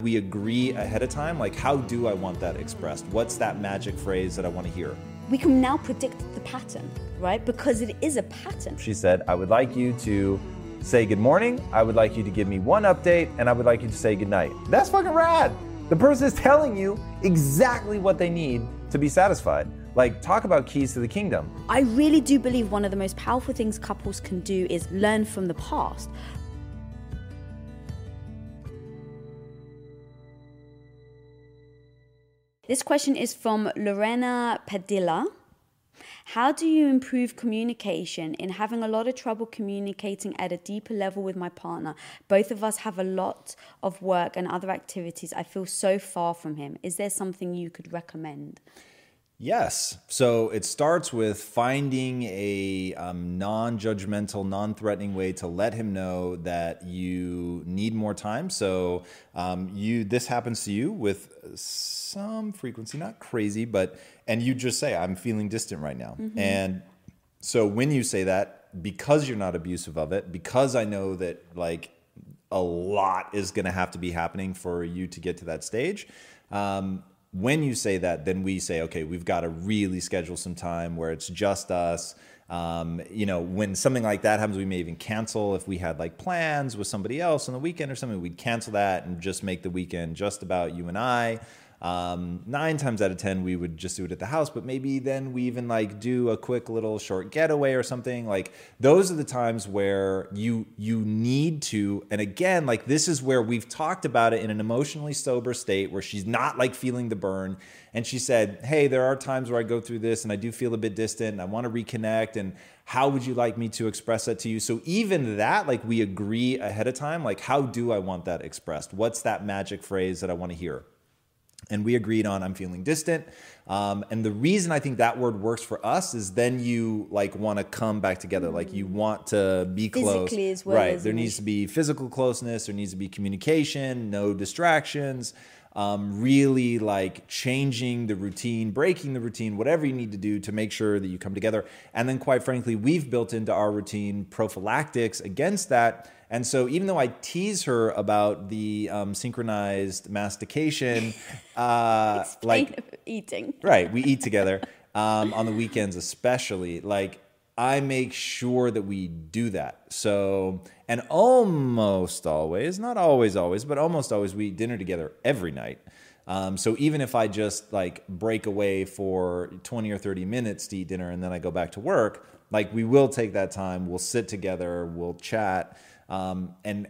We agree ahead of time, like, how do I want that expressed? What's that magic phrase that I want to hear? We can now predict the pattern, right? Because it is a pattern. She said, I would like you to say good morning, I would like you to give me one update, and I would like you to say good night. That's fucking rad. The person is telling you exactly what they need to be satisfied. Like, talk about keys to the kingdom. I really do believe one of the most powerful things couples can do is learn from the past. This question is from Lorena Padilla. How do you improve communication in having a lot of trouble communicating at a deeper level with my partner? Both of us have a lot of work and other activities. I feel so far from him. Is there something you could recommend? Yes. So it starts with finding a um, non judgmental, non threatening way to let him know that you need more time. So um, you this happens to you with some frequency, not crazy, but, and you just say, I'm feeling distant right now. Mm-hmm. And so when you say that, because you're not abusive of it, because I know that like a lot is going to have to be happening for you to get to that stage. Um, when you say that, then we say, okay, we've got to really schedule some time where it's just us. Um, you know, when something like that happens, we may even cancel if we had like plans with somebody else on the weekend or something. We'd cancel that and just make the weekend just about you and I. Um, nine times out of ten, we would just do it at the house, but maybe then we even like do a quick little short getaway or something. Like those are the times where you you need to. And again, like this is where we've talked about it in an emotionally sober state where she's not like feeling the burn. And she said, "Hey, there are times where I go through this and I do feel a bit distant. And I want to reconnect. And how would you like me to express that to you?" So even that, like we agree ahead of time. Like how do I want that expressed? What's that magic phrase that I want to hear? And we agreed on i'm feeling distant. Um, and the reason i think that word works for us is then you like want to come back together. Like you want to be close. Well right. there needs to be physical closeness. There needs to be communication no distractions um, really like changing the routine breaking the routine whatever you need to do to make sure that you come together. And then quite frankly we've built into our routine prophylactics against that and so, even though I tease her about the um, synchronized mastication, uh, like eating, right? We eat together um, on the weekends, especially. Like I make sure that we do that. So, and almost always, not always, always, but almost always, we eat dinner together every night. Um, so even if I just like break away for 20 or 30 minutes to eat dinner and then I go back to work, like we will take that time, we'll sit together, we'll chat. Um, and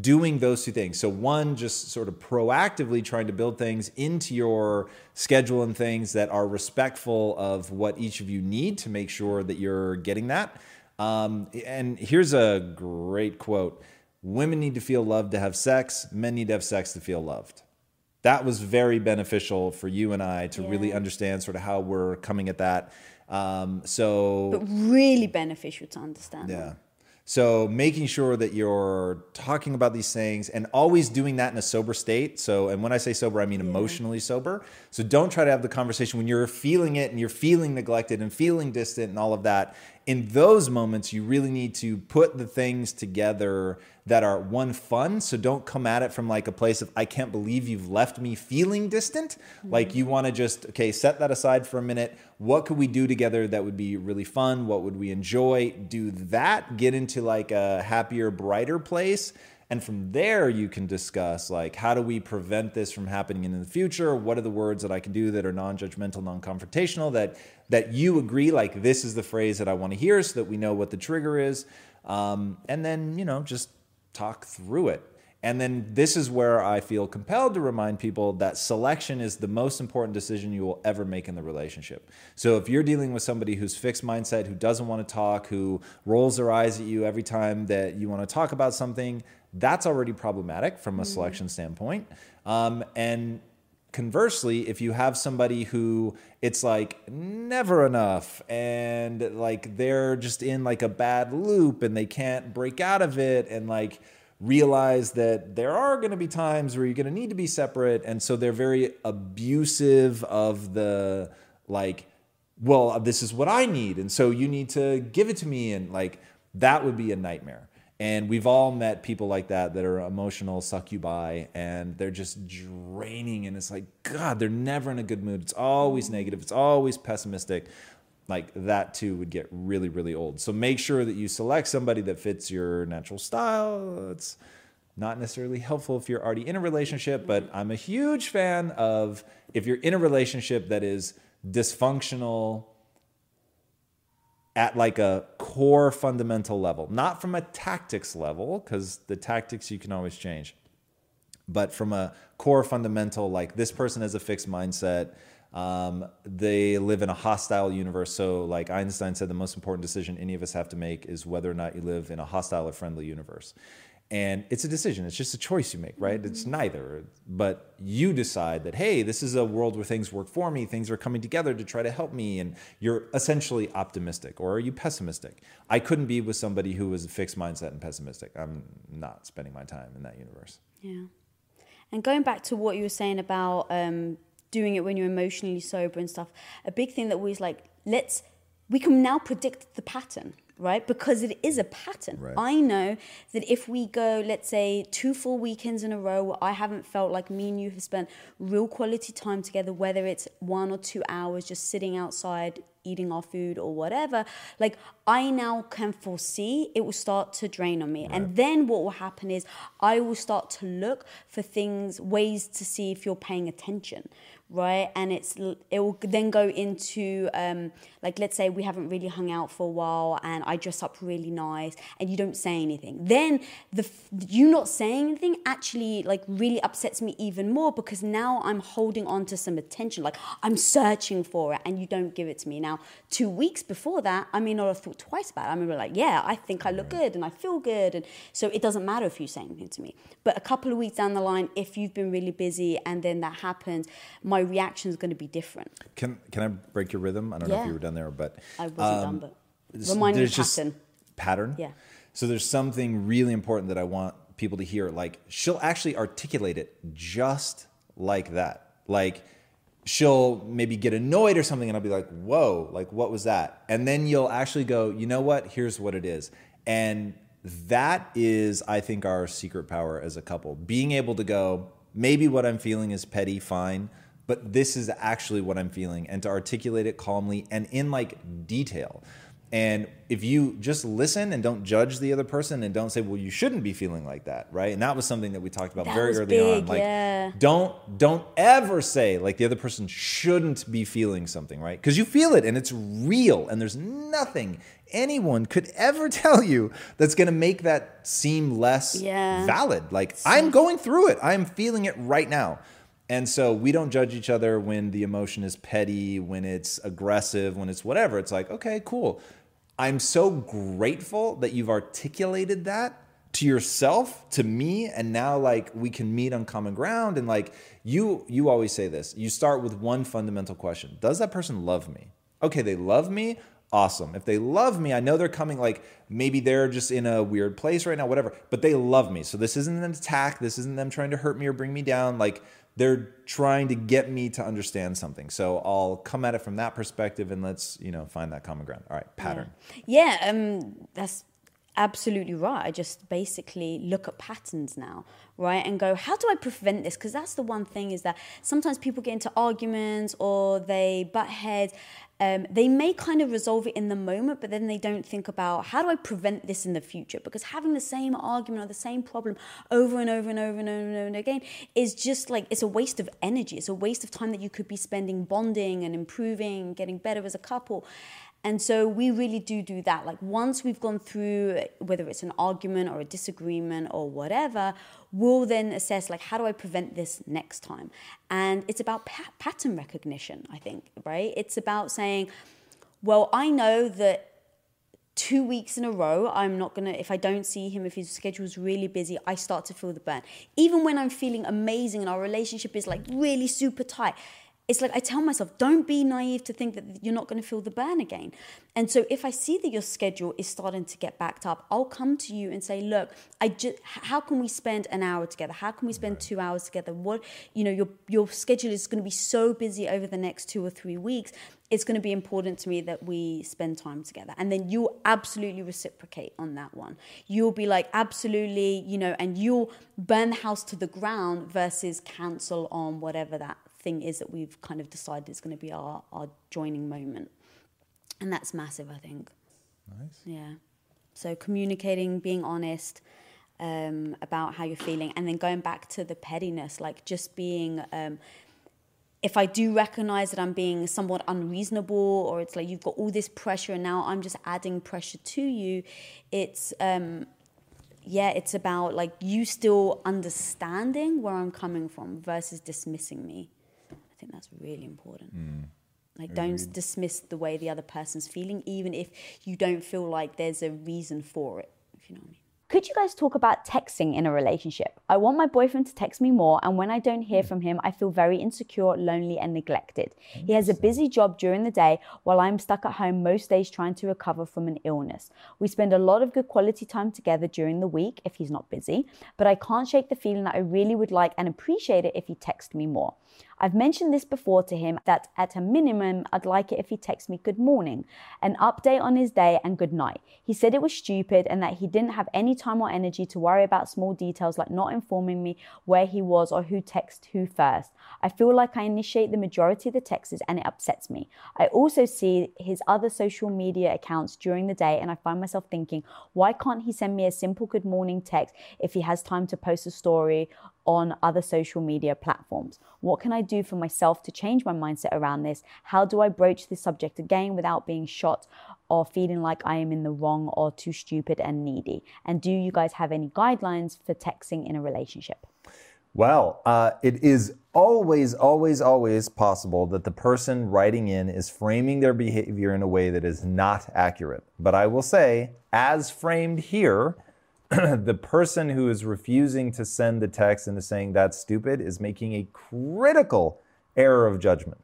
doing those two things. So, one, just sort of proactively trying to build things into your schedule and things that are respectful of what each of you need to make sure that you're getting that. Um, and here's a great quote Women need to feel loved to have sex, men need to have sex to feel loved. That was very beneficial for you and I to yeah. really understand sort of how we're coming at that. Um, so, but really beneficial to understand. Yeah. So making sure that you're talking about these things and always doing that in a sober state. So, and when I say sober, I mean yeah. emotionally sober. So don't try to have the conversation when you're feeling it and you're feeling neglected and feeling distant and all of that in those moments, you really need to put the things together that are one fun. So don't come at it from like a place of, I can't believe you've left me feeling distant. Mm-hmm. Like you want to just, okay, set that aside for a minute. What could we do together that would be really fun? What would we enjoy? Do that, get into like a happier, brighter place and from there, you can discuss like how do we prevent this from happening in the future? What are the words that I can do that are non-judgmental, non-confrontational that that you agree like this is the phrase that I want to hear, so that we know what the trigger is, um, and then you know just talk through it. And then this is where I feel compelled to remind people that selection is the most important decision you will ever make in the relationship. So if you're dealing with somebody who's fixed mindset, who doesn't want to talk, who rolls their eyes at you every time that you want to talk about something, that's already problematic from a selection standpoint. Um, and conversely, if you have somebody who it's like never enough and like they're just in like a bad loop and they can't break out of it and like realize that there are going to be times where you're going to need to be separate and so they're very abusive of the like well this is what I need and so you need to give it to me and like that would be a nightmare and we've all met people like that that are emotional succubi, and they're just draining. And it's like, God, they're never in a good mood. It's always negative, it's always pessimistic. Like that too would get really, really old. So make sure that you select somebody that fits your natural style. It's not necessarily helpful if you're already in a relationship, but I'm a huge fan of if you're in a relationship that is dysfunctional at like a core fundamental level, not from a tactics level, because the tactics you can always change, but from a core fundamental, like this person has a fixed mindset. Um, they live in a hostile universe. So, like Einstein said, the most important decision any of us have to make is whether or not you live in a hostile or friendly universe and it's a decision. It's just a choice you make right? It's mm-hmm. neither. But you decide that hey this is a world where things work for me. Things are coming together to try to help me. And you're essentially optimistic or are you pessimistic? I couldn't be with somebody who was a fixed mindset and pessimistic. I'm not spending my time in that universe. Yeah. And going back to what you were saying about um, doing it when you're emotionally sober and stuff a big thing that we was like let's we can now predict the pattern right? Because it is a pattern. Right. I know that if we go, let's say, two full weekends in a row where I haven't felt like me and you have spent real quality time together, whether it's one or two hours just sitting outside eating our food or whatever, like I now can foresee it will start to drain on me. Right. And then what will happen is I will start to look for things, ways to see if you're paying attention, right? And it's it will then go into um, like let's say we haven't really hung out for a while, and I dress up really nice, and you don't say anything. Then the you not saying anything actually like really upsets me even more because now I'm holding on to some attention, like I'm searching for it, and you don't give it to me. Now two weeks before that, I may not have thought twice about it. I mean, like yeah, I think I look good and I feel good, and so it doesn't matter if you say anything to me. But a couple of weeks down the line, if you've been really busy and then that happens, my my reaction is going to be different. Can Can I break your rhythm? I don't yeah. know if you were done there, but I wasn't um, done. But remind me pattern. pattern. Yeah. So there's something really important that I want people to hear. Like she'll actually articulate it just like that. Like she'll maybe get annoyed or something, and I'll be like, "Whoa! Like what was that?" And then you'll actually go, "You know what? Here's what it is." And that is, I think, our secret power as a couple. Being able to go, maybe what I'm feeling is petty, fine but this is actually what I'm feeling, and to articulate it calmly and in like detail. And if you just listen and don't judge the other person and don't say, well, you shouldn't be feeling like that, right? And that was something that we talked about that very early big, on. Like, yeah. don't don't ever say like the other person shouldn't be feeling something, right? Because you feel it and it's real, and there's nothing anyone could ever tell you that's going to make that seem less yeah. valid. Like I'm going through it, I'm feeling it right now. And so we don't judge each other when the emotion is petty, when it's aggressive, when it's whatever. It's like, okay, cool. I'm so grateful that you've articulated that to yourself, to me, and now like we can meet on common ground. And like you, you always say this. You start with one fundamental question: Does that person love me? Okay, they love me awesome. If they love me, I know they're coming like maybe they're just in a weird place right now, whatever, but they love me. So this isn't an attack. This isn't them trying to hurt me or bring me down. Like they're trying to get me to understand something. So I'll come at it from that perspective and let's, you know, find that common ground. All right, pattern. Yeah, yeah um, that's absolutely right. I just basically look at patterns now, right? And go, how do I prevent this? Because that's the one thing is that sometimes people get into arguments or they butt heads. Um, they may kind of resolve it in the moment, but then they don't think about how do I prevent this in the future? Because having the same argument or the same problem over and over and over and over and over and again is just like it's a waste of energy. It's a waste of time that you could be spending bonding and improving, getting better as a couple. And so we really do do that. Like once we've gone through, whether it's an argument or a disagreement or whatever, we'll then assess like how do I prevent this next time. And it's about pa- pattern recognition, I think, right? It's about saying, well, I know that two weeks in a row, I'm not gonna, if I don't see him, if his schedule is really busy, I start to feel the burn. Even when I'm feeling amazing and our relationship is like really super tight, it's like I tell myself, don't be naive to think that you're not going to feel the burn again. And so if I see that your schedule is starting to get backed up, I'll come to you and say, look, I just how can we spend an hour together? How can we spend right. 2 hours together? What, you know, your your schedule is going to be so busy over the next 2 or 3 weeks. It's going to be important to me that we spend time together. And then you'll absolutely reciprocate on that one. You'll be like, absolutely, you know, and you'll burn the house to the ground versus cancel on whatever that thing is that we've kind of decided is going to be our, our joining moment. And that's massive, I think. Nice. Yeah. So communicating, being honest um, about how you're feeling, and then going back to the pettiness, like just being. Um, if I do recognize that I'm being somewhat unreasonable, or it's like you've got all this pressure and now I'm just adding pressure to you, it's um, yeah, it's about like you still understanding where I'm coming from versus dismissing me think that's really important. Mm. Like, don't dismiss the way the other person's feeling, even if you don't feel like there's a reason for it, if you know what I mean. Could you guys talk about texting in a relationship? I want my boyfriend to text me more, and when I don't hear hmm. from him, I feel very insecure, lonely, and neglected. He has a busy job during the day while I'm stuck at home most days trying to recover from an illness. We spend a lot of good quality time together during the week if he's not busy, but I can't shake the feeling that I really would like and appreciate it if he texted me more. I've mentioned this before to him that at a minimum, I'd like it if he texts me good morning, an update on his day, and good night. He said it was stupid and that he didn't have any time or energy to worry about small details like not informing me where he was or who texted who first. I feel like I initiate the majority of the texts and it upsets me. I also see his other social media accounts during the day and I find myself thinking, why can't he send me a simple good morning text if he has time to post a story on other social media platforms? What can I do for myself to change my mindset around this? How do I broach this subject again without being shot or feeling like I am in the wrong or too stupid and needy? And do you guys have any guidelines for texting in a relationship? Well, uh, it is always, always, always possible that the person writing in is framing their behavior in a way that is not accurate. But I will say, as framed here, the person who is refusing to send the text and is saying that's stupid is making a critical error of judgment.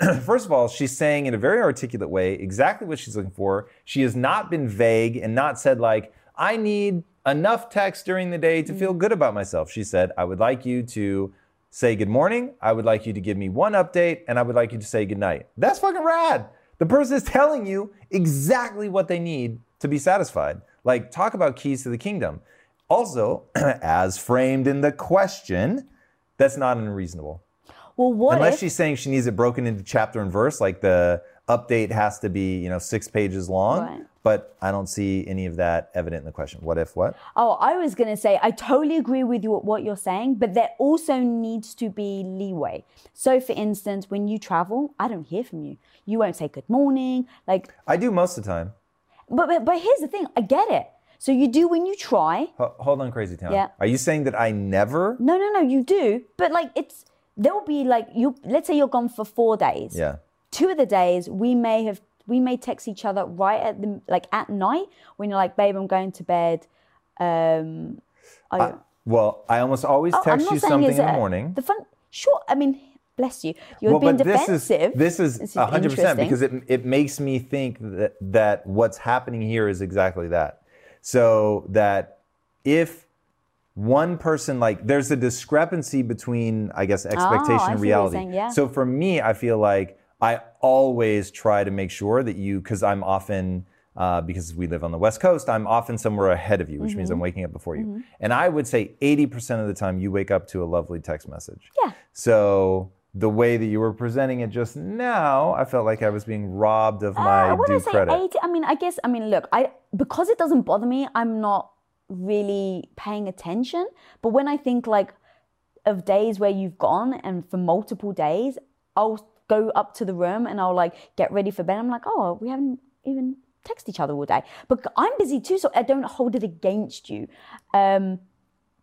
First of all, she's saying in a very articulate way exactly what she's looking for. She has not been vague and not said, like, I need enough text during the day to feel mm. good about myself. She said, I would like you to say good morning. I would like you to give me one update and I would like you to say good night. That's fucking rad. The person is telling you exactly what they need to be satisfied. Like, talk about keys to the kingdom. Also, as framed in the question, that's not unreasonable. Well, what Unless if- she's saying she needs it broken into chapter and verse, like the update has to be, you know, six pages long. Right. But I don't see any of that evident in the question. What if what? Oh, I was going to say, I totally agree with you what you're saying, but there also needs to be leeway. So, for instance, when you travel, I don't hear from you. You won't say good morning. Like, I do most of the time. But, but, but here's the thing I get it. So you do when you try. hold on, Crazy Town. Yeah. Are you saying that I never? No, no, no, you do. But like it's, there'll be like, you, let's say you're gone for four days. Yeah. Two of the days we may have, we may text each other right at the, like at night when you're like, babe, I'm going to bed. Um, I, well, I almost always oh, text you something in the morning. The fun, sure. I mean, bless you. You're well, being defensive. This is this is hundred percent because it it makes me think that that what's happening here is exactly that. So that if one person like there's a discrepancy between I guess expectation oh, and reality. Saying, yeah. So for me, I feel like I always try to make sure that you because I'm often uh, because we live on the West Coast, I'm often somewhere ahead of you, which mm-hmm. means I'm waking up before you. Mm-hmm. And I would say 80% of the time you wake up to a lovely text message. Yeah. So the way that you were presenting it just now, I felt like I was being robbed of my uh, due I say credit. 80, I mean, I guess, I mean, look, I because it doesn't bother me, I'm not really paying attention. But when I think like of days where you've gone and for multiple days, I'll go up to the room and I'll like get ready for bed. I'm like, oh, we haven't even text each other all day. But I'm busy too, so I don't hold it against you. Um,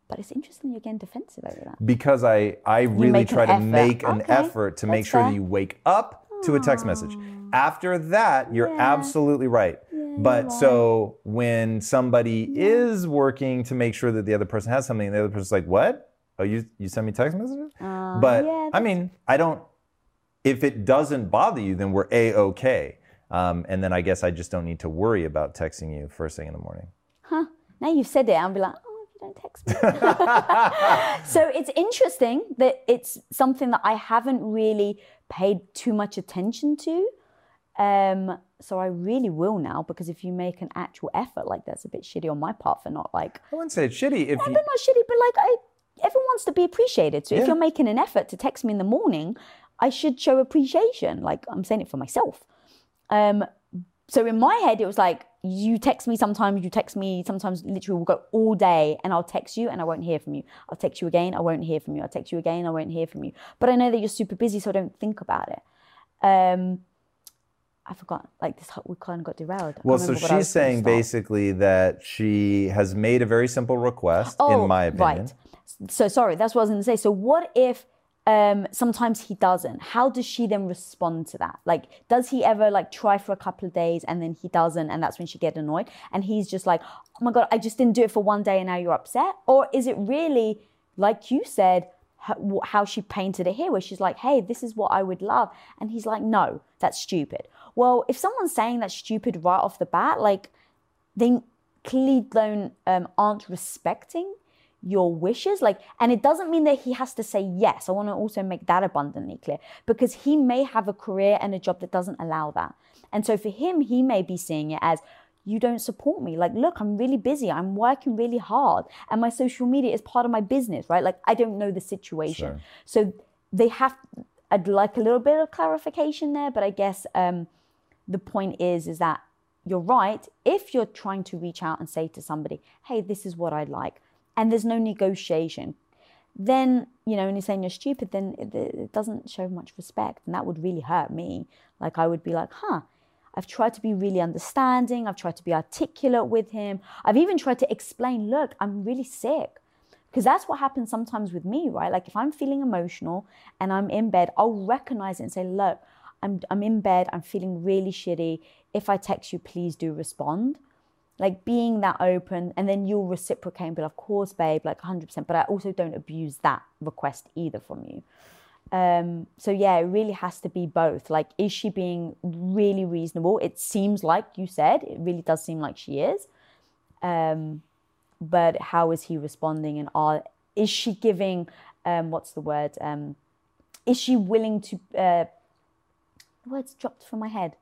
but it's interesting you're getting defensive over that. Because I, I really try to make an Okay, effort to make sure fair. that you wake up to a text message. After that, you're Yeah. absolutely right. But so when somebody is working to make sure that the other person has something, and the other person's like, "What? Oh, you you send me text messages?" but Uh, yeah, I mean, I don't. If it doesn't bother you, then we're a okay. Um, and then I guess I just don't need to worry about texting you first thing in the morning. huh? Now you've said it, I'll be like, oh, if you don't text me. so it's interesting that it's something that I haven't really paid too much attention to. Um, so I really will now because if you make an actual effort, like that's a bit shitty on my part for not like, I wouldn't say it's shitty if but you. not shitty, but like I, everyone wants to be appreciated. So Yeah. if you're making an effort to text me in the morning, I should show appreciation. Like I'm saying it for myself. Um, so in my head, it was like you text me sometimes, you text me sometimes. Literally, we'll go all day, and I'll text you, and I won't hear from you. I'll text you again, I won't hear from you. I'll text you again, I won't hear from you. But I know that you're super busy, so I don't think about it. Um, I forgot. Like this, we kind of got derailed. I Well, so remember what I she's saying basically that she has made a very simple request, Oh, in my opinion. Right. So sorry, that's what I was going to say. So what if um, sometimes he doesn't? How does she then respond to that? Like, does he ever like try for a couple of days and then he doesn't, and that's when she get annoyed, and he's just like, oh my god, I just didn't do it for one day, and now you're upset, or is it really like you said? How, how she painted it here, where she's like, "Hey, this is what I would love," and he's like, "No, that's stupid." Well, if someone's saying that's stupid right off the bat, like they clearly don't um, aren't respecting your wishes like and it doesn't mean that he has to say yes. I want to also make that abundantly clear because he may have a career and a job that doesn't allow that. And so for him he may be seeing it as you don't support me. Like look i'm really busy. I'm working really hard and my social media is part of my business right? Like i don't know the situation. Sure. so they have i'd like a little bit of clarification there but i guess um the point is is that you're right if you're trying to reach out and say to somebody hey this is what i like and there's no negotiation then you know and you're saying you're stupid then it, it doesn't show much respect and that would really hurt me like i would be like huh i've tried to be really understanding i've tried to be articulate with him i've even tried to explain look i'm really sick because that's what happens sometimes with me, right? Like if I'm feeling emotional and I'm in bed, I'll recognize it and say, look, I'm, I'm in bed, I'm feeling really shitty. If I text you, please do respond. Like being that open, and then you'll reciprocate and be like, of course, babe, like 100%. But I also don't abuse that request either from you. Um, so yeah, it really has to be both. Like, is she being really reasonable? It seems like you said, it really does seem like she is. Um, but how is he responding and are is she giving um what's the word um is she willing to uh words dropped from my head.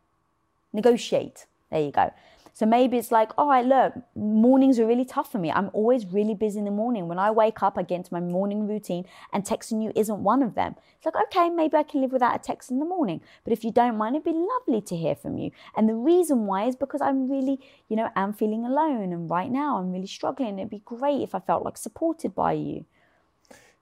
Negotiate. There you go. So maybe it's like oh, all right look mornings are really tough for me. I'm always really busy in the morning. When i wake up i get into my morning routine and texting you isn't one of them. It's like okay maybe i can live without a text in the morning. But if you don't mind it'd be lovely to hear from you. And the reason why is because i'm really you know I'm feeling alone and right now i'm really struggling. It'd be great if i felt like supported by you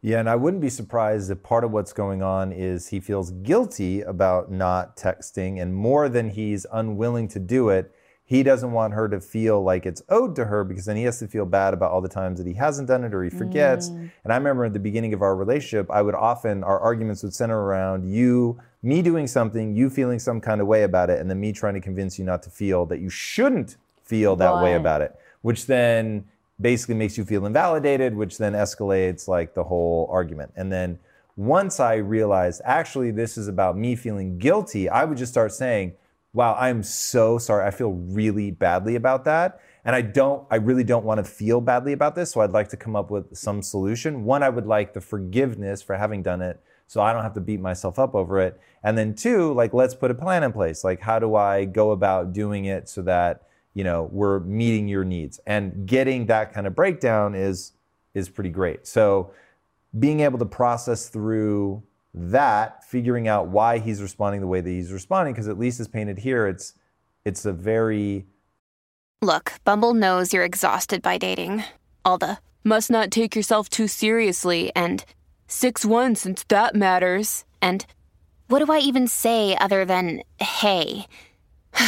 Yeah, and I wouldn't be surprised if part of what's going on is he feels guilty about not texting, and more than he's unwilling to do it, he doesn't want her to feel like it's owed to her because then he has to feel bad about all the times that he hasn't done it or he forgets. Mm. And I remember at the beginning of our relationship, I would often, our arguments would center around you, me doing something, you feeling some kind of way about it, and then me trying to convince you not to feel that you shouldn't feel that way about it, which then basically makes you feel invalidated, which then escalates like the whole argument. And then once I realized actually this is about me feeling guilty, I would just start saying, Wow, I'm so sorry. I feel really badly about that. And I don't, I really don't want to feel badly about this. So I'd like to come up with some solution. One, I would like the forgiveness for having done it so I don't have to beat myself up over it. And then two, like, let's put a plan in place. Like, how do I go about doing it so that, you know, we're meeting your needs? And getting that kind of breakdown is is pretty great. So being able to process through that, figuring out why he's responding the way that he's responding, because at least as painted here, it's it's a very Look, Bumble knows you're exhausted by dating. All the must not take yourself too seriously and 6 1 since that matters. And what do I even say other than hey?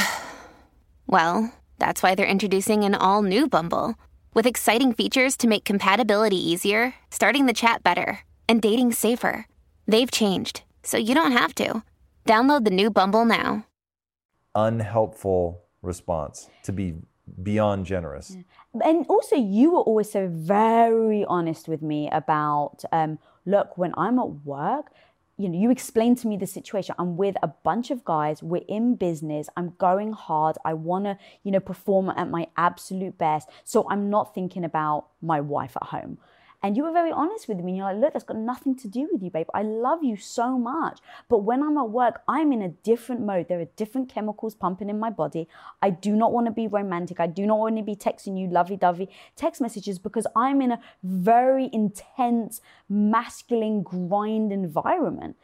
Well, that's why they're introducing an all new Bumble with exciting features to make compatibility easier, starting the chat better, and dating safer. They've changed, so you don't have to. Download the new Bumble now. Unhelpful response to be beyond generous. and also you were always so very honest with me about um, look when i'm at work you know you explained to me the situation. I'm with a bunch of guys. We're in business. I'm going hard. I want to you know perform at my absolute best. So i'm not thinking about my wife at home and you were very honest with me. And you're like, look, that's got nothing to do with you, babe. I love you so much. But when I'm at work, I'm in a different mode. There are different chemicals pumping in my body. I do not want to be romantic. I do not want to be texting you lovey dovey text messages because I'm in a very intense, masculine grind environment.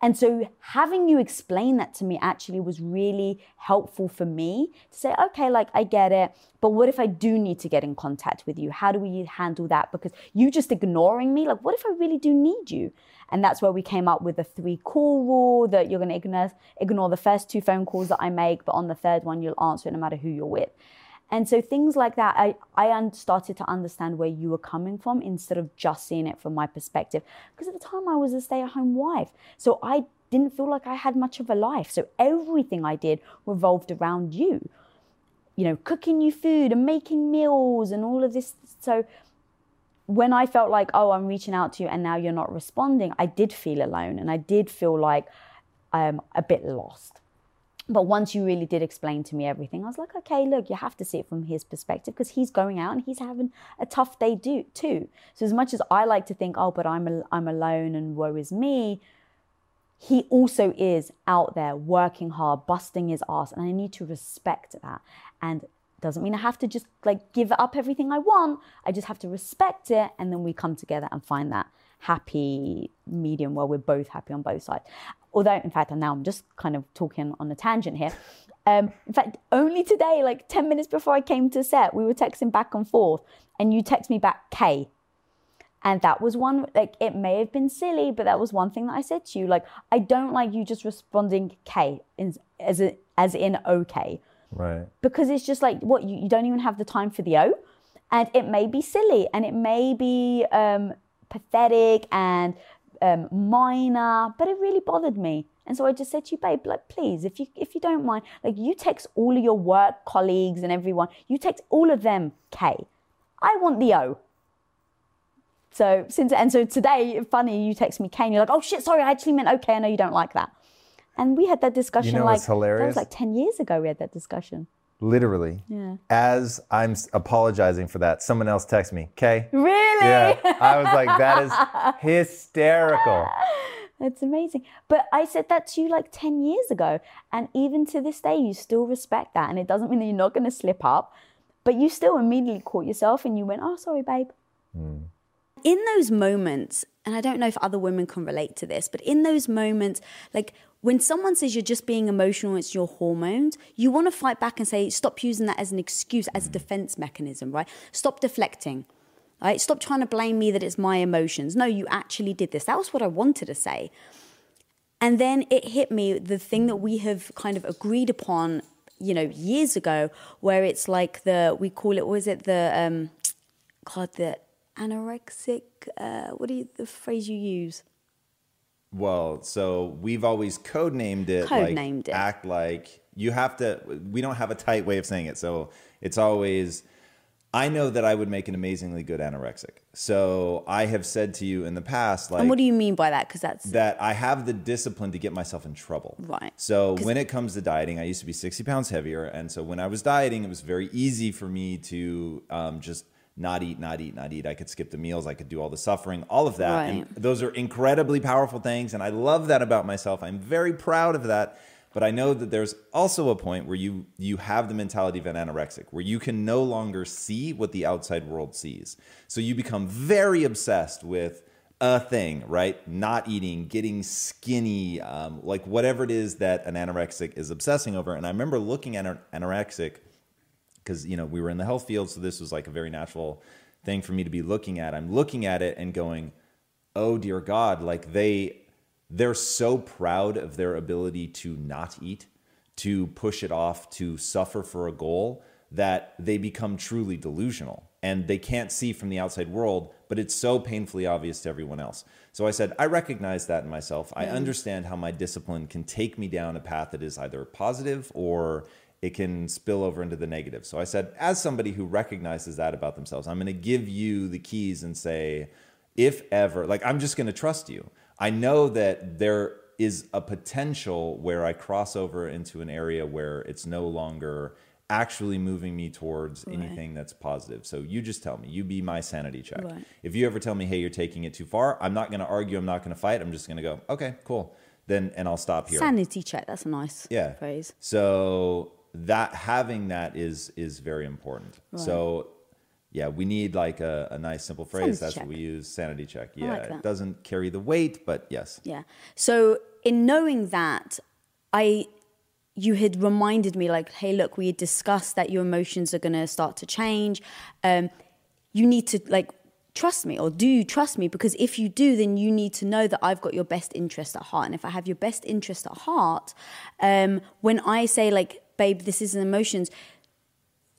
And so having you explain that to me actually was really helpful for me to say, okay, like I get it, but what if I do need to get in contact with you? How do we handle that? Because you just ignoring me, like what if I really do need you? And that's where we came up with the three call rule that you're going to ignore, ignore the first two phone calls that I make, but on the third one, you'll answer it no matter who you're with. And so things like that, I, I started to understand where you were coming from instead of just seeing it from my perspective. Because at the time I was a stay at home wife. So I didn't feel like I had much of a life. So everything I did revolved around you. You know, cooking you food and making meals and all of this. So when I felt like, oh, I'm reaching out to you and now you're not responding, I did feel alone and I did feel like I'm a bit lost. But once you really did explain to me everything, I was like, okay, look, you have to see it from his perspective because he's going out and he's having a tough day do, too. So as much as I like to think, oh, but I'm a, I'm alone and woe is me, he also is out there working hard, busting his ass, and I need to respect that. And doesn't mean I have to just like give up everything I want. I just have to respect it, and then we come together and find that happy medium where we're both happy on both sides although in fact and now I'm just kind of talking on a tangent here. Um, in fact, only today, like 10 minutes before I came to set, we were texting back and forth, and you text me back K. And that was one, like, it may have been silly, but that was one thing that I said to you. Like, I don't like you just responding K in, as, a, as in okay. Right. Because it's just like, what, you, you don't even have the time for the O? And it may be silly and it may be um, pathetic and um, minor, but it really bothered me. And so I just said to you, babe, like, please, if you if you don't mind, like, you text all of your work colleagues and everyone, you text all of them K. I want the O. So since and so today, funny, you text me K, and you're like, oh shit, sorry, I actually meant okay. I know you don't like that. And we had that discussion you know like hilarious? that was like ten years ago. We had that discussion. Literally. Yeah. As I'm apologizing for that, someone else texts me, okay Really? Yeah. I was like, that is hysterical. That's amazing. But I said that to you like 10 years ago. And even to this day, you still respect that. And it doesn't mean that you're not going to slip up, but you still immediately caught yourself and you went, oh, sorry, babe. Mm. In those moments, and I don't know if other women can relate to this, but in those moments, like when someone says you're just being emotional, it's your hormones, you want to fight back and say, stop using that as an excuse, as a defense mechanism, right? Stop deflecting. Right? Stop trying to blame me that it's my emotions. No, you actually did this. That was what I wanted to say. And then it hit me the thing that we have kind of agreed upon, you know, years ago, where it's like the, we call it, was it the, um, God, the anorexic, uh, what do you, the phrase you use? Well, so we've always codenamed it. Codenamed like, it. Act like you have to. We don't have a tight way of saying it, so it's always. I know that I would make an amazingly good anorexic. So I have said to you in the past, like, and what do you mean by that? Because that's that I have the discipline to get myself in trouble. Right. So when it comes to dieting, I used to be 60 pounds heavier. And so when I was dieting, it was very easy for me to um, just not eat, not eat, not eat. I could skip the meals. I could do all the suffering, all of that. Right. And those are incredibly powerful things. And I love that about myself. I'm very proud of that. But I know that there's also a point where you you have the mentality of an anorexic, where you can no longer see what the outside world sees. So you become very obsessed with a thing, right? Not eating, getting skinny, um, like whatever it is that an anorexic is obsessing over. And I remember looking at an anorexic because you know we were in the health field, so this was like a very natural thing for me to be looking at. I'm looking at it and going, "Oh dear God!" Like they they're so proud of their ability to not eat, to push it off to suffer for a goal that they become truly delusional and they can't see from the outside world, but it's so painfully obvious to everyone else. So I said, I recognize that in myself. I mm-hmm. understand how my discipline can take me down a path that is either positive or it can spill over into the negative. So I said, as somebody who recognizes that about themselves, I'm going to give you the keys and say, if ever, like, I'm just going to trust you. I know that there is a potential where I cross over into an area where it's no longer actually moving me towards anything that's positive. So you just tell me, you be my sanity check. Right. If you ever tell me, hey, you're taking it too far, I'm not going to argue, I'm not going to fight. I'm just going to go, okay, cool. Then, and I'll stop here. Sanity check. That's a nice yeah. phrase. So that having that is is very important. So yeah, we need like a, a nice simple phrase. Sanity That's check. what we use. Sanity check. Yeah, like it doesn't carry the weight, but yes. Yeah. So in knowing that, I you had reminded me like, hey, look, we had discussed that your emotions are gonna start to change. Um, you need to like trust me or do you trust me because if you do then you need to know that i've got your best interest at heart and if i have your best interest at heart um, when i say like babe this isn't emotions.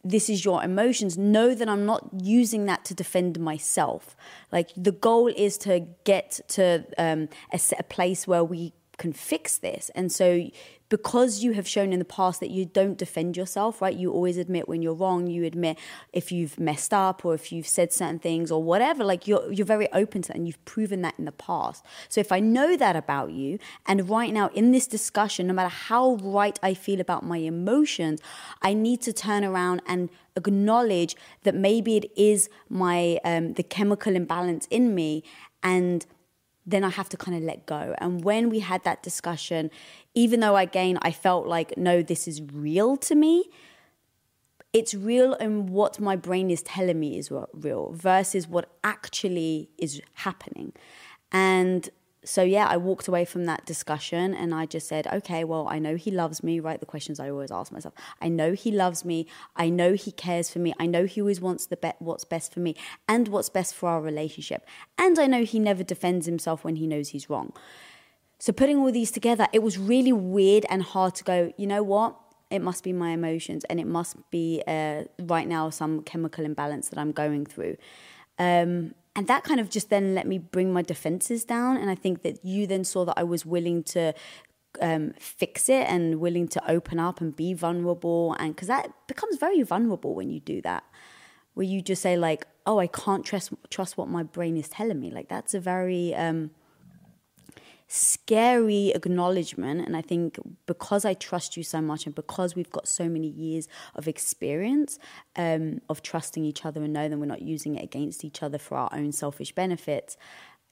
This is your emotions. Know that i'm not using that to defend myself. Like the goal is to get to um, a, a place where we can fix this. And so because you have shown in the past that you don't defend yourself right you always admit when you're wrong you admit if you've messed up or if you've said certain things or whatever like you're you're very open to that and you've proven that in the past so if i know that about you and right now in this discussion no matter how right i feel about my emotions i need to turn around and acknowledge that maybe it is my um, the chemical imbalance in me and then I have to kind of let go. And when we had that discussion, even though again I felt like, no, this is real to me, it's real and what my brain is telling me is real versus what actually is happening. And so, yeah, I walked away from that discussion and I just said, okay, well, I know he loves me, right? The questions I always ask myself. I know he loves me. I know he cares for me. I know he always wants the be- what's best for me and what's best for our relationship. And I know he never defends himself when he knows he's wrong. So putting all these together, it was really weird and hard to go, you know what? It must be my emotions and it must be uh, right now some chemical imbalance that I'm going through. Um, and that kind of just then let me bring my defenses down. And I think that you then saw that I was willing to um, fix it and willing to open up and be vulnerable. And because that becomes very vulnerable when you do that, where you just say, like, oh, I can't trust, trust what my brain is telling me. Like, that's a very. Um, scary acknowledgement and i think because i trust you so much and because we've got so many years of experience um, of trusting each other and know that we're not using it against each other for our own selfish benefits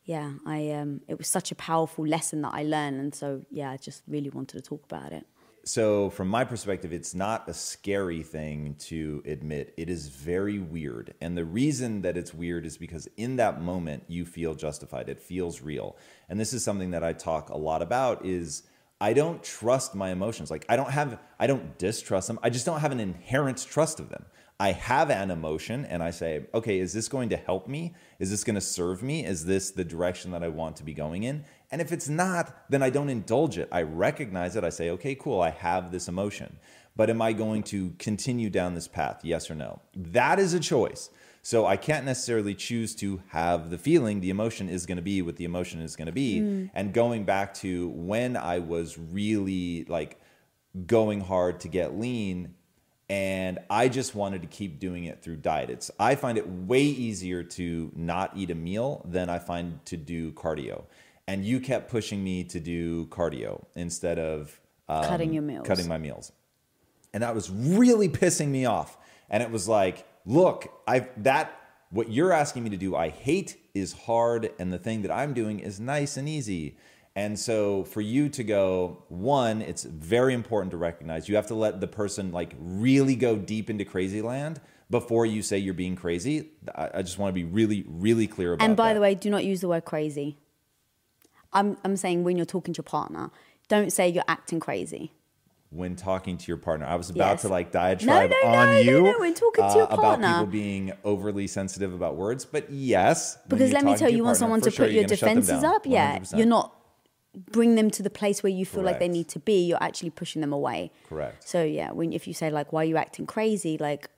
yeah i um, it was such a powerful lesson that i learned and so yeah i just really wanted to talk about it So, from my perspective, it's not a scary thing to admit. It is very weird. And the reason that it's weird is because in that moment, you feel justified. It feels real. And this is something that I talk a lot about is I don't trust my emotions. Like I don't have I don't distrust them. I just don't have an inherent trust of them. I have an emotion and I say, okay, is this going to help me? Is this going to serve me? Is this the direction that I want to be going in? And if it's not, then I don't indulge it. I recognize it. I say, okay, cool, I have this emotion. But am I going to continue down this path? Yes or no? That is a choice. So I can't necessarily choose to have the feeling. The emotion is going to be what the emotion is going to be. And going back to when I was really like going hard to get lean, and I just wanted to keep doing it through diet. It's I find it way easier to not eat a meal than I find to do cardio. And you kept pushing me to do cardio instead of um, Cutting your meals. Cutting my meals. And that was really pissing me off. And it was like, look, I that what you're asking me to do, I hate is hard, and the thing that I'm doing is nice and easy. And so for you to go, one, it's very important to recognize you have to let the person like really go deep into crazy land before you say you're being crazy. I, I just want to be really, really clear about and by that. the way do not use the word crazy i'm, I'm saying when you're talking to your partner don't say you're acting crazy when talking to your partner. I was about Yes. to like diatribe no, no, on no, you no, when talking to uh, your about people being overly sensitive about words. But yes, because let me tell you, your want someone to sure, put your gonna shut them defenses up. Yeah, 100%. you're not bring them to the place where you feel like they need to be, you're actually pushing them away. Correct. So yeah, when if you say like, "Why are you acting crazy?" like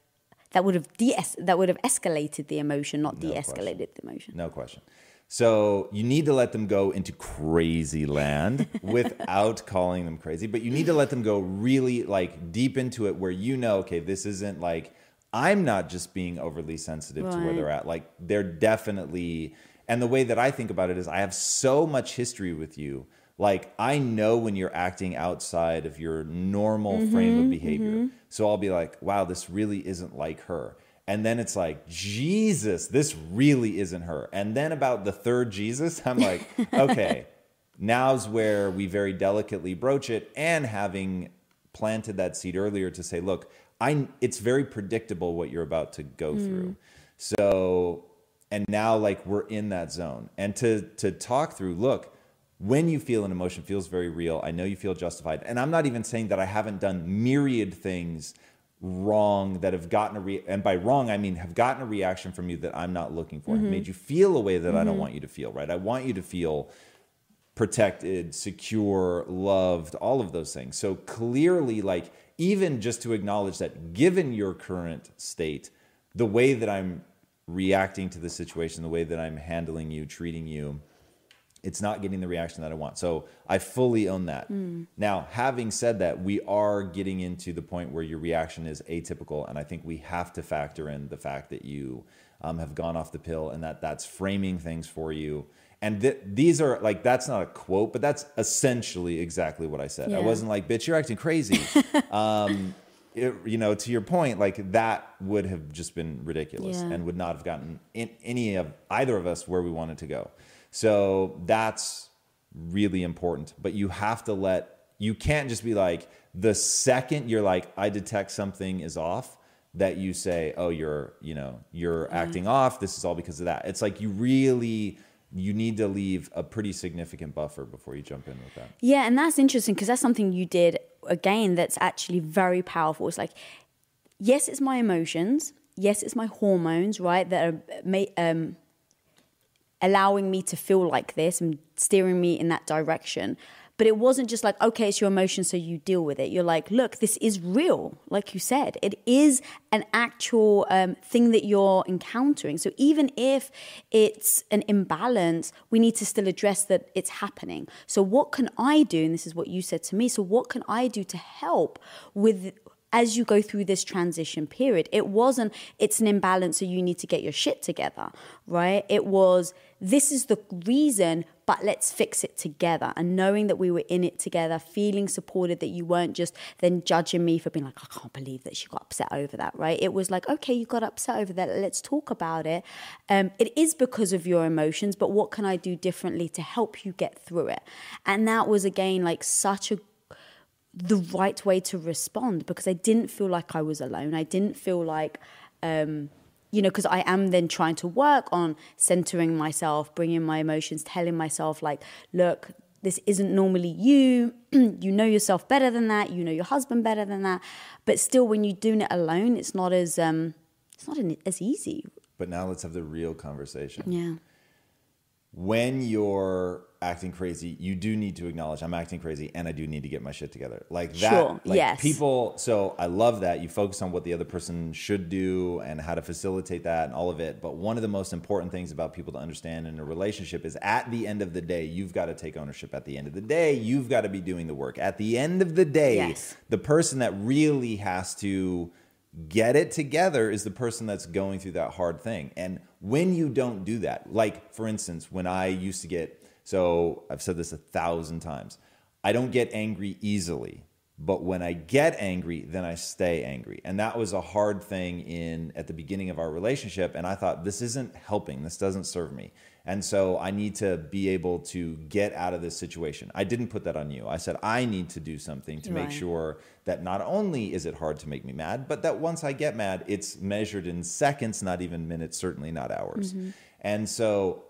that would have de that would have escalated the emotion, not No de-escalated the emotion. No question. So you need to let them go into crazy land without calling them crazy, but you need to let them go really like deep into it where you know, okay, this isn't like I'm not just being overly sensitive to where they're at. Like they're definitely and the way that I think about it is I have so much history with you. Like I know when you're acting outside of your normal frame of mm-hmm, behavior. Mm-hmm. So I'll be like, wow, this really isn't like her. And then it's like, Jesus, this really isn't her. And then about the third Jesus, I'm like, okay, now's where we very delicately broach it. And having planted that seed earlier to say, look, I, it's very predictable what you're about to go hmm. through. So, and now like we're in that zone. And to to talk through, look, when you feel an emotion feels very real, I know you feel justified. And I'm not even saying that I haven't done myriad things wrong that have gotten a re- and by wrong I mean have gotten a reaction from you that I'm not looking for. Have mm-hmm. made you feel a way that I don't mm-hmm. want you to feel, right? I want you to feel protected, secure, loved, all of those things. So clearly, like, even just to acknowledge that given your current state, the way that I'm reacting to the situation, the way that I'm handling you, treating you, it's not getting the reaction that I want. So I fully own that. Now, having said that, we are getting into the point where your reaction is atypical. And I think we have to factor in the fact that you um, have gone off the pill and that that's framing things for you. And th- these are like, that's not a quote, but that's essentially exactly what I said. I wasn't like, bitch, you're acting crazy. um, it, you know, to your point, like that would have just been ridiculous Yeah. and would not have gotten in, any of either of us where we wanted to go. So that's really important. But you have to let, you can't just be like, the second you're like, I detect something is off, that you say, oh, you're, you know, you're acting off. This is all because of that. It's like you really, you need to leave a pretty significant buffer before you jump in with that. Yeah, and that's interesting because that's something you did again that's actually very powerful. It's like, yes, it's my emotions. Yes, it's my hormones, right? That are um, allowing me to feel like this and steering me in that direction. But it wasn't just like, okay, it's your emotion, so you deal with it. You're like, look, this is real. Like you said, it is an actual um, thing that you're encountering. So even if it's an imbalance, we need to still address that it's happening. So what can I do? And this is what you said to me. So what can I do to help with as you go through this transition period. It wasn't, it's an imbalance, so you need to get your shit together, right? It was, this is the reason, but let's fix it together. And knowing that we were in it together, feeling supported, that you weren't just then judging me for being like, I can't believe that she got upset over that, right? It was like, okay, you got upset over that. Let's talk about it. Um, it is because of your emotions, but what can I do differently to help you get through it? And that was again like such a the right way to respond because I didn't feel like I was alone. I didn't feel like, um, you know, because I am then trying to work on centering myself, bringing my emotions, telling myself, like, look, this isn't normally you. you know yourself better than that. You know your husband better than that. But still, when you're doing it alone, it's not as um, it's not an, as easy. But now let's have the real conversation. Yeah. when you're acting crazy, you do need to acknowledge I'm acting crazy and I do need to get my shit together. Like that Sure, like yes. people so I love that you focus on what the other person should do and how to facilitate that and all of it. But one of the most important things about people to understand in a relationship is at the end of the day, you've got to take ownership. At the end of the day, you've got to be doing the work. At the end of the day, Yes. the person that really has to get it together is the person that's going through that hard thing. And when you don't do that, like for instance, when I used to get, so I've said this a thousand times, I don't get angry easily. But when I get angry, then I stay angry. And that was a hard thing in at the beginning of our relationship. And I thought, this isn't helping. This doesn't serve me. And so I need to be able to get out of this situation. I didn't put that on you. I said, I need to do something to make sure that not only is it hard to make me mad, but that once I get mad, it's measured in seconds, not even minutes, certainly not hours. Mm-hmm. And so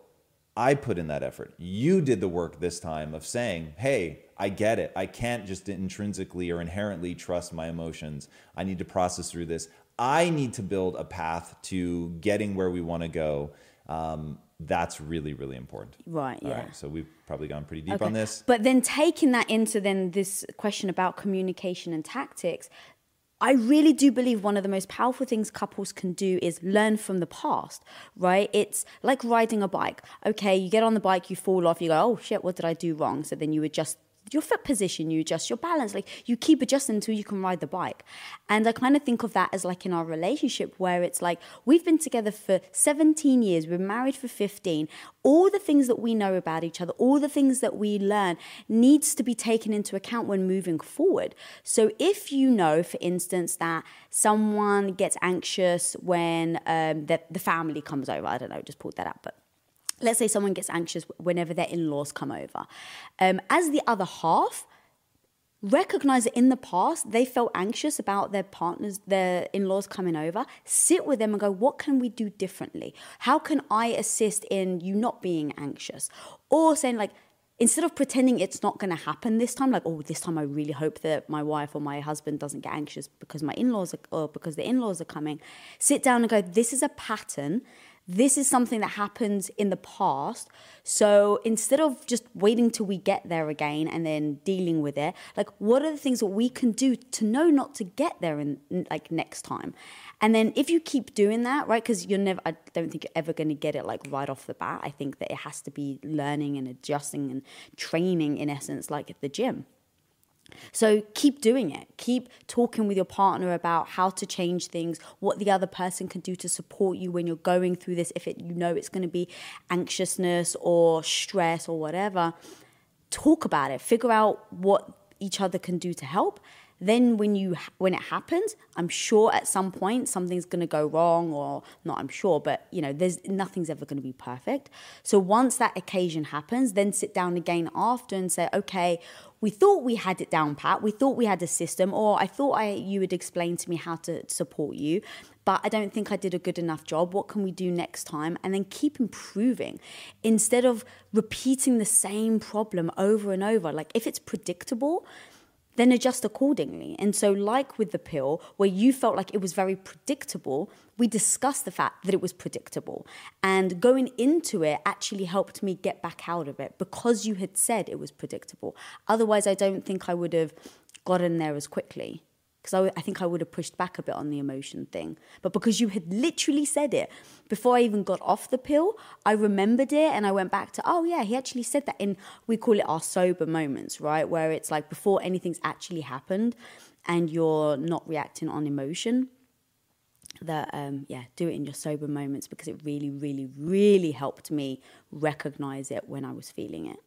I put in that effort. You did the work this time of saying, hey, I get it. I can't just intrinsically or inherently trust my emotions. I need to process through this. I need to build a path to getting where we want to go. Um, that's really really important. Right, All yeah. right. So we've probably gone pretty deep Okay. on this. But then taking that into then this question about communication and tactics, I really do believe one of the most powerful things couples can do is learn from the past, right? It's like riding a bike. Okay, you get on the bike, you fall off, you go, oh shit, what did I do wrong? So then you adjust your foot position, you adjust your balance, like you keep adjusting until you can ride the bike. And I kind of think of that as like in our relationship where it's like we've been together for 17 years, we're married for 15. All the things that we know about each other, all the things that we learn needs to be taken into account when moving forward. So if you know, for instance, that someone gets anxious when um, the, the family comes over, I don't know, just pulled that out, but let's say someone gets anxious whenever their in-laws come over. Um, as the other half recognize that in the past they felt anxious about their partners their in-laws coming over sit with them and go what can we do differently? How can i assist in you not being anxious? Or saying like instead of pretending it's not going to happen this time like oh this time i really hope that my wife or my husband doesn't get anxious because my in-laws are, or because the in-laws are coming sit down and go this is a pattern this is something that happened in the past. So instead of just waiting till we get there again and then dealing with it, like what are the things that we can do to know not to get there in like next time? And then if you keep doing that, right? Because you're never, I don't think you're ever going to get it like right off the bat. I think that it has to be learning and adjusting and training in essence, like at the gym. So keep doing it. Keep talking with your partner about how to change things, what the other person can do to support you when you're going through this. If it, you know it's going to be anxiousness or stress or whatever, talk about it. Figure out what each other can do to help. Then when you when it happens, I'm sure at some point something's going to go wrong or not I'm sure, but you know, there's nothing's ever going to be perfect. So once that occasion happens, then sit down again after and say, "Okay, we thought we had it down pat. We thought we had a system, or I thought I you would explain to me how to support you, but I don't think I did a good enough job. What can we do next time? And then keep improving instead of repeating the same problem over and over. Like if it's predictable, then adjust accordingly. And so, like with the pill, where you felt like it was very predictable, we discussed the fact that it was predictable. And going into it actually helped me get back out of it because you had said it was predictable. Otherwise, I don't think I would have gotten there as quickly. Because I, I think I would have pushed back a bit on the emotion thing. But because you had literally said it before I even got off the pill, I remembered it and I went back to, oh, yeah, he actually said that in, we call it our sober moments, right? Where it's like before anything's actually happened and you're not reacting on emotion that um yeah do it in your sober moments because it really really really helped me recognize it when i was feeling it